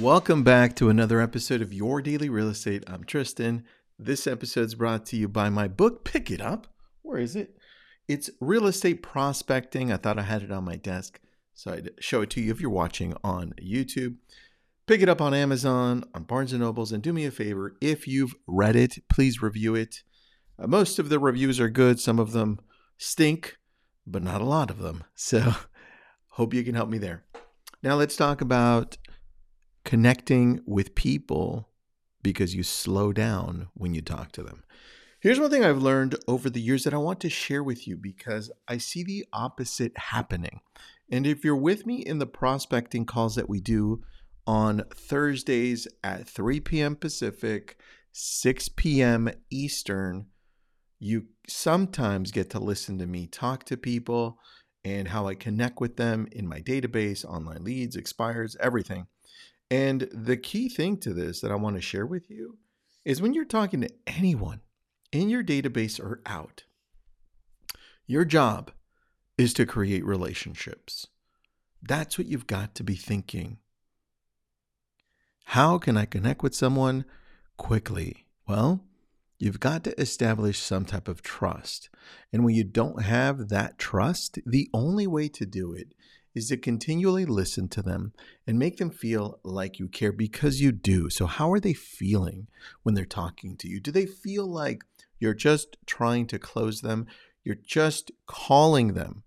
Welcome back to another episode of Your Daily Real Estate. I'm Tristan. This episode's brought to you by my book, Pick It Up. Where is it? It's Real Estate Prospecting. I thought I had it on my desk, so I'd show it to you if you're watching on YouTube. Pick it up on Amazon, on Barnes & Nobles, and do me a favor, if you've read it, please review it. Uh, most of the reviews are good. Some of them stink, but not a lot of them. So hope you can help me there. Now let's talk about connecting with people because you slow down when you talk to them. Here's one thing I've learned over the years that I want to share with you because I see the opposite happening. And if you're with me in the prospecting calls that we do on Thursdays at 3 p.m. Pacific, 6 p.m. Eastern, you sometimes get to listen to me talk to people and how I connect with them in my database, online leads, expires, everything. And the key thing to this that I want to share with you is when you're talking to anyone in your database or out, your job is to create relationships. That's what you've got to be thinking. How can I connect with someone quickly? Well, you've got to establish some type of trust. And when you don't have that trust, the only way to do it is to continually listen to them and make them feel like you care because you do. So, how are they feeling when they're talking to you? Do they feel like you're just trying to close them? You're just calling them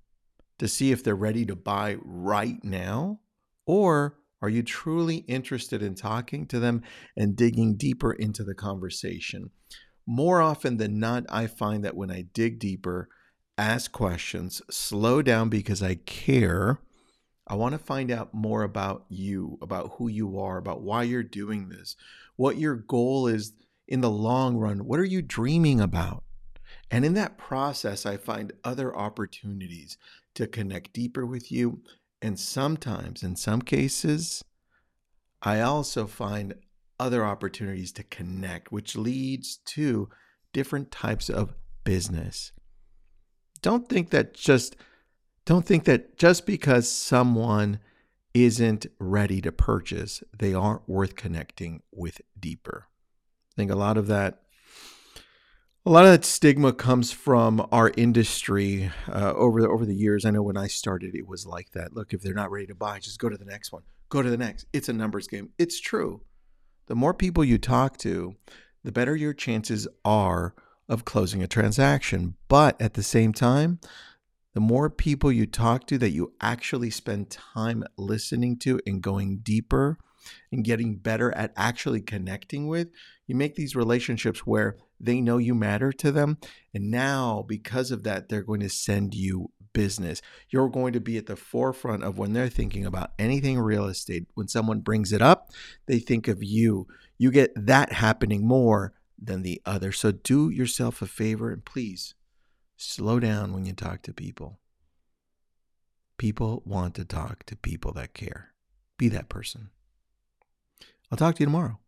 to see if they're ready to buy right now? Or are you truly interested in talking to them and digging deeper into the conversation? More often than not, I find that when I dig deeper, ask questions, slow down because I care, I want to find out more about you, about who you are, about why you're doing this, what your goal is in the long run. What are you dreaming about? And in that process, I find other opportunities to connect deeper with you. And sometimes, in some cases, I also find other opportunities to connect, which leads to different types of business. Don't think that just don't think that just because someone isn't ready to purchase, they aren't worth connecting with deeper. I think a lot of that a lot of that stigma comes from our industry uh, over the, over the years. I know when I started, it was like that. Look, if they're not ready to buy, just go to the next one. Go to the next. It's a numbers game. It's true. The more people you talk to, the better your chances are of closing a transaction. But at the same time, the more people you talk to that you actually spend time listening to and going deeper and getting better at actually connecting with, you make these relationships where they know you matter to them. And now, because of that, they're going to send you business. You're going to be at the forefront of when they're thinking about anything real estate. When someone brings it up, they think of you. You get that happening more than the other. So do yourself a favor and please Slow down when you talk to people. People want to talk to people that care. Be that person. I'll talk to you tomorrow.